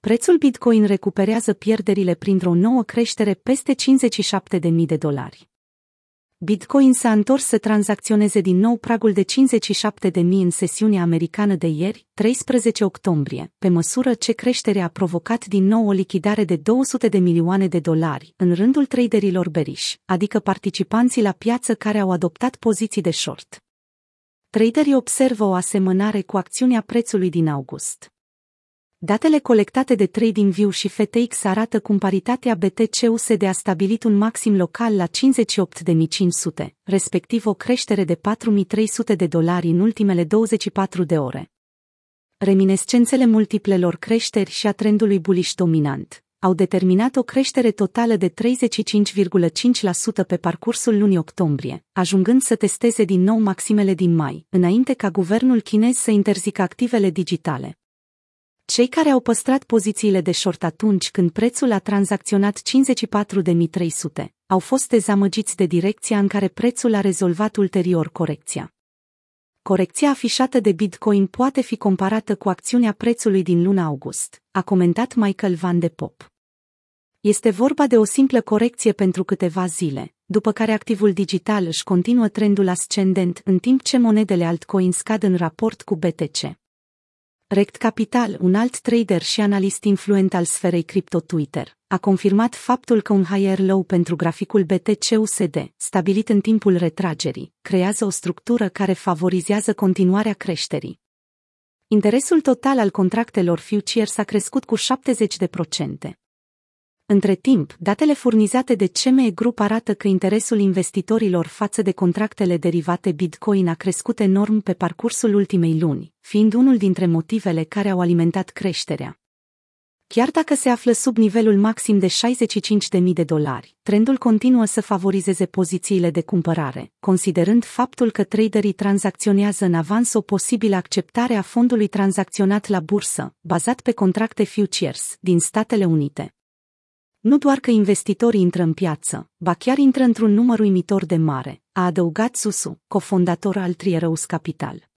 prețul Bitcoin recuperează pierderile printr-o nouă creștere peste 57.000 de dolari. Bitcoin s-a întors să tranzacționeze din nou pragul de 57.000 în sesiunea americană de ieri, 13 octombrie, pe măsură ce creșterea a provocat din nou o lichidare de 200 de milioane de dolari în rândul traderilor beriși, adică participanții la piață care au adoptat poziții de short. Traderii observă o asemănare cu acțiunea prețului din august. Datele colectate de TradingView și FTX arată cum paritatea BTC-USD a stabilit un maxim local la 58.500, respectiv o creștere de 4.300 de dolari în ultimele 24 de ore. Reminescențele multiplelor creșteri și a trendului bullish dominant au determinat o creștere totală de 35,5% pe parcursul lunii octombrie, ajungând să testeze din nou maximele din mai, înainte ca guvernul chinez să interzică activele digitale. Cei care au păstrat pozițiile de short atunci când prețul a tranzacționat 54.300 au fost dezamăgiți de direcția în care prețul a rezolvat ulterior corecția. Corecția afișată de Bitcoin poate fi comparată cu acțiunea prețului din luna august, a comentat Michael Van de Pop. Este vorba de o simplă corecție pentru câteva zile, după care activul digital își continuă trendul ascendent în timp ce monedele altcoin scad în raport cu BTC. Rect Capital, un alt trader și analist influent al sferei cripto Twitter, a confirmat faptul că un higher low pentru graficul BTC-USD, stabilit în timpul retragerii, creează o structură care favorizează continuarea creșterii. Interesul total al contractelor futures a crescut cu 70%. Între timp, datele furnizate de CME Group arată că interesul investitorilor față de contractele derivate Bitcoin a crescut enorm pe parcursul ultimei luni, fiind unul dintre motivele care au alimentat creșterea. Chiar dacă se află sub nivelul maxim de 65.000 de dolari, trendul continuă să favorizeze pozițiile de cumpărare, considerând faptul că traderii tranzacționează în avans o posibilă acceptare a fondului tranzacționat la bursă, bazat pe contracte futures, din Statele Unite. Nu doar că investitorii intră în piață, ba chiar intră într-un număr uimitor de mare, a adăugat Susu, cofondator al Trierăus Capital.